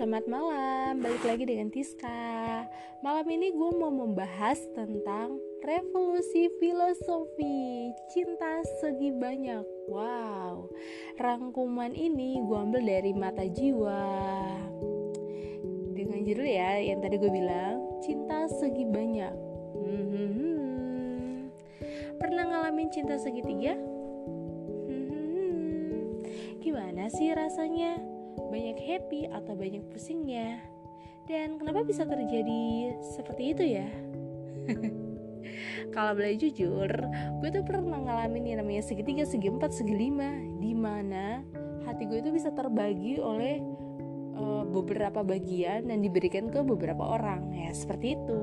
selamat malam. Balik lagi dengan Tiska. Malam ini gue mau membahas tentang revolusi filosofi cinta segi banyak. Wow, rangkuman ini gue ambil dari mata jiwa. Dengan judul ya, yang tadi gue bilang cinta segi banyak. Hmm, pernah ngalamin cinta segitiga? Hmm, gimana sih rasanya? Banyak happy atau banyak pusingnya. Dan kenapa bisa terjadi seperti itu ya? Kalau boleh jujur, gue tuh pernah ngalamin yang namanya segitiga, segi empat, segi lima, di mana hati gue itu bisa terbagi oleh uh, beberapa bagian dan diberikan ke beberapa orang, ya seperti itu.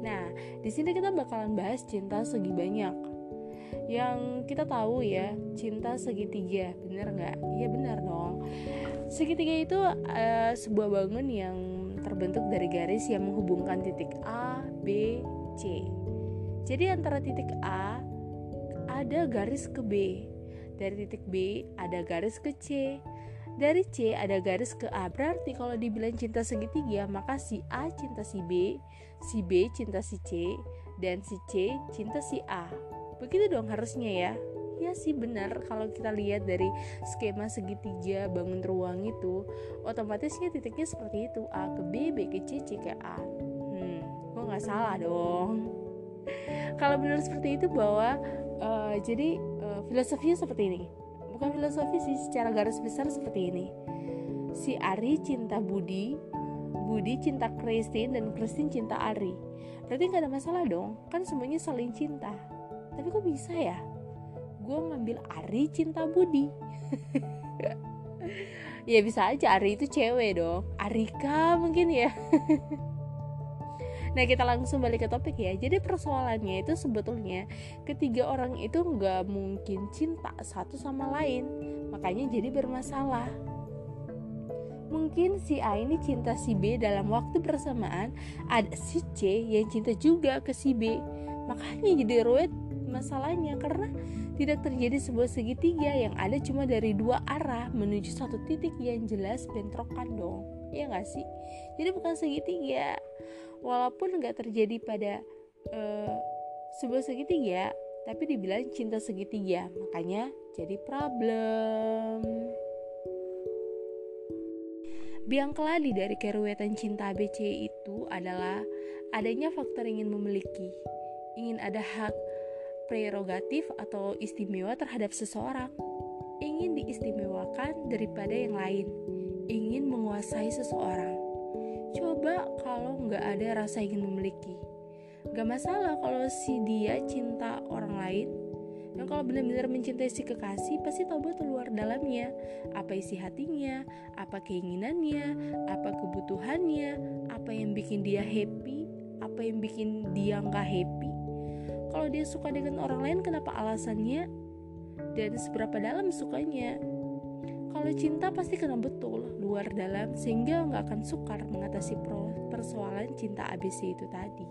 Nah, di sini kita bakalan bahas cinta segi banyak yang kita tahu ya cinta segitiga bener nggak iya bener dong segitiga itu uh, sebuah bangun yang terbentuk dari garis yang menghubungkan titik A B C. Jadi antara titik A ada garis ke B. Dari titik B ada garis ke C. Dari C ada garis ke A. Berarti kalau dibilang cinta segitiga maka si A cinta si B si B cinta si C dan si C cinta si A. Begitu dong harusnya ya ya sih benar. Kalau kita lihat dari skema segitiga bangun ruang itu otomatisnya titiknya seperti itu. A ke B B ke C C ke A. Hmm gue nggak salah dong? Kalau benar seperti itu bahwa uh, jadi uh, filosofinya seperti ini. Bukan filosofi sih secara garis besar seperti ini. Si Ari cinta Budi Budi cinta Christine dan Christine cinta Ari. Berarti nggak ada masalah dong? Kan semuanya saling cinta. Tapi kok bisa ya gue ngambil Ari cinta Budi. Ya bisa aja Ari itu cewek dong. Arika mungkin ya. Nah kita langsung balik ke topik ya. Jadi persoalannya itu sebetulnya Ketiga orang itu nggak mungkin cinta satu sama lain. Makanya jadi bermasalah. Mungkin si A ini cinta si B dalam waktu bersamaan Ada si C yang cinta juga ke si B. Makanya jadi ruwet masalahnya karena tidak terjadi sebuah segitiga yang ada cuma dari dua arah menuju satu titik yang jelas bentrokan dong. Ya nggak sih? Jadi bukan segitiga. Walaupun nggak terjadi pada uh, sebuah segitiga tapi dibilang cinta segitiga. Makanya jadi problem. Biang keladi dari keruwetan cinta ABC itu adalah adanya faktor ingin memiliki, ingin ada hak prerogatif atau istimewa terhadap seseorang, ingin diistimewakan daripada yang lain, ingin menguasai seseorang. Coba kalau nggak ada rasa ingin memiliki, nggak masalah kalau si dia cinta orang lain. Dan kalau benar-benar mencintai si kekasih, pasti tahu betul luar dalamnya, apa isi hatinya, apa keinginannya, apa kebutuhannya, apa yang bikin dia happy, apa yang bikin dia nggak happy kalau dia suka dengan orang lain kenapa alasannya? Dan seberapa dalam sukanya? Kalau cinta pasti kena betul luar dalam sehingga nggak akan sukar mengatasi persoalan cinta ABC itu tadi.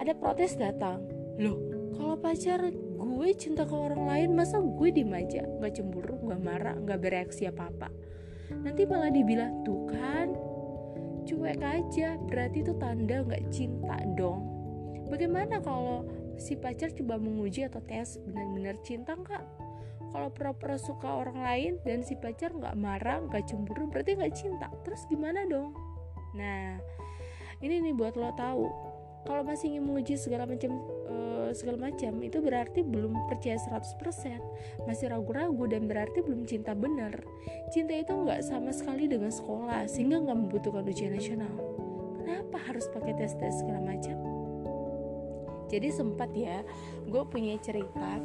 Ada protes datang. Loh kalau pacar gue cinta ke orang lain masa gue diem aja? Nggak cemburu nggak marah nggak bereaksi apa apa nanti malah dibilang tuh kan cuek aja berarti itu tanda nggak cinta dong Bagaimana kalau si pacar coba menguji atau tes benar-benar cinta nggak? Kalau pura-pura suka orang lain dan si pacar nggak marah, nggak cemburu, berarti nggak cinta. Terus gimana dong? Nah, ini nih buat lo tahu. Kalau masih ingin menguji segala macam uh, segala macam itu berarti belum percaya 100% masih ragu-ragu dan berarti belum cinta benar cinta itu nggak sama sekali dengan sekolah sehingga nggak membutuhkan ujian nasional kenapa harus pakai tes-tes segala macam jadi sempat ya gue punya cerita.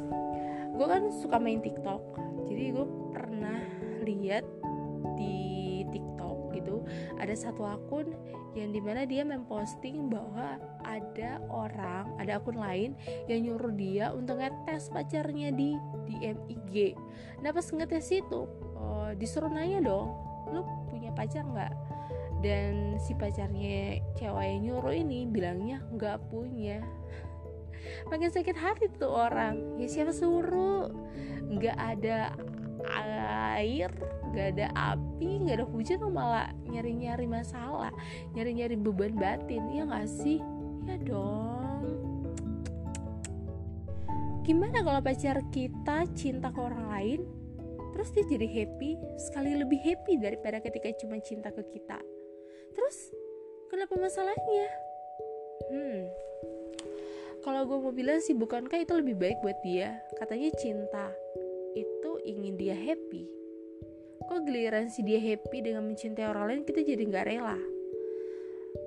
Gue kan suka main TikTok. Jadi gue pernah lihat di TikTok gitu ada satu akun yang di mana dia memposting bahwa ada orang ada akun lain yang nyuruh dia untuk ngetes pacarnya di di MIG nah pas ngetes itu uh, disuruh nanya dong lu punya pacar nggak? Dan si pacarnya cewek nyuruh ini bilangnya nggak punya makin sakit hati tuh orang. Ya siapa suruh? Nggak ada air gak ada api gak ada hujan malah nyari-nyari masalah nyari-nyari beban batin. Ya gak sih? Ya dong. Gimana kalau pacar kita cinta ke orang lain terus dia jadi happy? Sekali lebih happy daripada ketika cuma cinta ke kita. Terus kenapa masalahnya? Hmm kalau gue mau bilang sih bukankah itu lebih baik buat dia? Katanya cinta itu ingin dia happy. Kok giliran si dia happy dengan mencintai orang lain kita jadi nggak rela?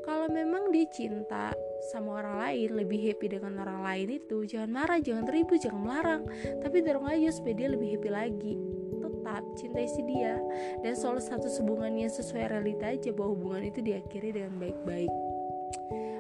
Kalau memang dia cinta sama orang lain lebih happy dengan orang lain itu jangan marah jangan ribut jangan melarang. Tapi dorong aja supaya dia lebih happy lagi. Tetap cintai si dia. Dan soal satu hubungannya sesuai realita aja bahwa hubungan itu diakhiri dengan baik-baik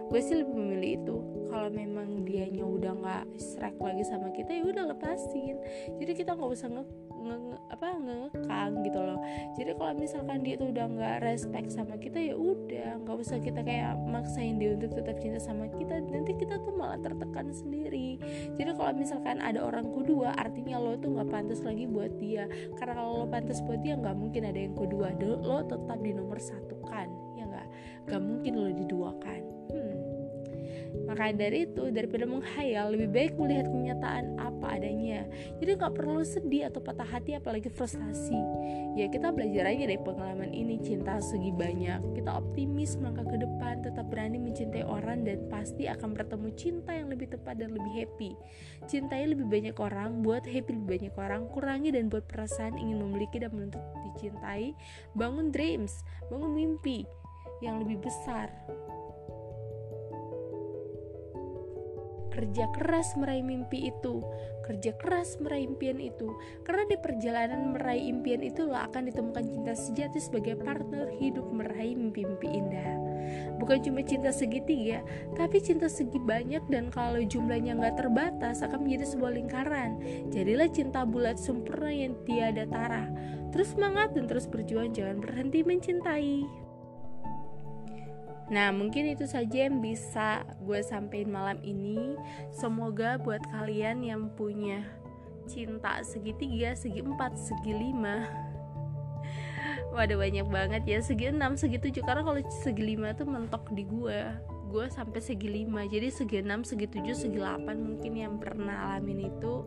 gue sih lebih memilih itu. Kalau memang dianya udah nggak strike lagi sama kita ya udah lepasin. Jadi kita nggak usah nge, nge, nge apa ngekang gitu loh. Jadi kalau misalkan dia tuh udah nggak respect sama kita ya udah. Nggak usah kita kayak maksain dia untuk tetap cinta sama kita. Nanti kita tuh malah tertekan sendiri. Jadi kalau misalkan ada orang kedua artinya lo tuh nggak pantas lagi buat dia. Karena kalau lo pantas buat dia nggak mungkin ada yang kedua. Lo tetap di nomor satu kan nggak mungkin lo diduakan hmm maka dari itu, daripada menghayal, lebih baik melihat kenyataan apa adanya. Jadi nggak perlu sedih atau patah hati apalagi frustasi. Ya kita belajar aja dari pengalaman ini, cinta segi banyak. Kita optimis melangkah ke depan, tetap berani mencintai orang dan pasti akan bertemu cinta yang lebih tepat dan lebih happy. Cintai lebih banyak orang, buat happy lebih banyak orang, kurangi dan buat perasaan ingin memiliki dan menuntut dicintai. Bangun dreams, bangun mimpi yang lebih besar. Kerja keras meraih mimpi itu kerja keras meraih impian itu. Karena di perjalanan meraih impian itu lo akan ditemukan cinta sejati sebagai partner hidup meraih mimpi-mimpi indah. Bukan cuma cinta segitiga tapi cinta segi banyak dan kalau jumlahnya nggak terbatas akan menjadi sebuah lingkaran. Jadilah cinta bulat sempurna yang tiada tara. Terus semangat dan terus berjuang jangan berhenti mencintai Nah, mungkin itu saja yang bisa gue sampaikan malam ini. Semoga buat kalian yang punya cinta segitiga, segi empat, segi lima. Waduh banyak banget ya. Segi enam, segi tujuh. Karena kalau segi lima tuh mentok di gue gue sampai segi lima. Jadi segi enam, segi tujuh, segi delapan mungkin yang pernah alamin itu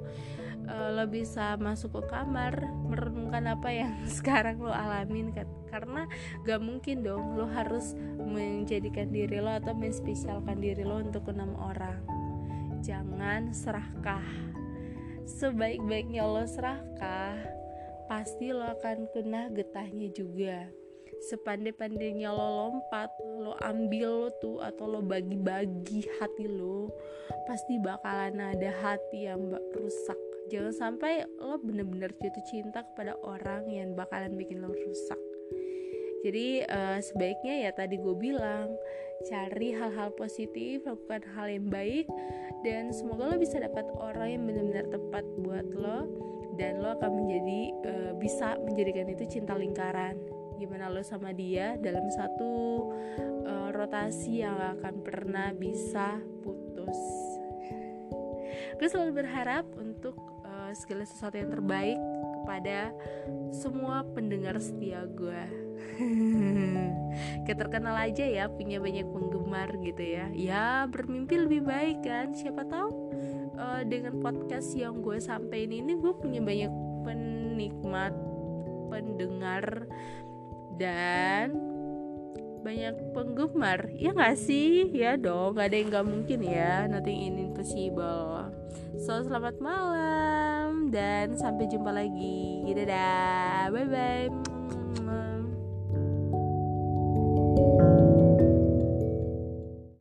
uh, lo bisa masuk ke kamar merenungkan apa yang sekarang lo alamin kan karena gak mungkin dong lo harus menjadikan diri lo atau menspesialkan diri lo untuk enam orang. Jangan serakah sebaik-baiknya lo serakah pasti lo akan kena getahnya juga. Sepandai-pandainya lo lompat lo ambil lo tuh atau lo bagi-bagi hati lo pasti bakalan ada hati yang rusak jangan sampai lo bener-bener jatuh cinta kepada orang yang bakalan bikin lo rusak. Jadi uh, sebaiknya ya tadi gue bilang cari hal-hal positif lakukan hal yang baik dan semoga lo bisa dapat orang yang benar-benar tepat buat lo dan lo akan menjadi uh, bisa menjadikan itu cinta lingkaran. Gimana lo sama dia dalam satu uh, rotasi yang akan pernah bisa putus. Gue selalu berharap untuk segala sesuatu yang terbaik kepada semua pendengar setia gue Kayak terkenal aja ya punya banyak penggemar gitu ya. Ya bermimpi lebih baik kan Siapa tahu uh, dengan podcast yang gue sampein ini Gue punya banyak penikmat Pendengar Dan banyak penggemar. Ya nggak sih? Ya dong gak ada yang nggak mungkin ya nothing impossible. So selamat malam dan sampai jumpa lagi. Dadah. Bye bye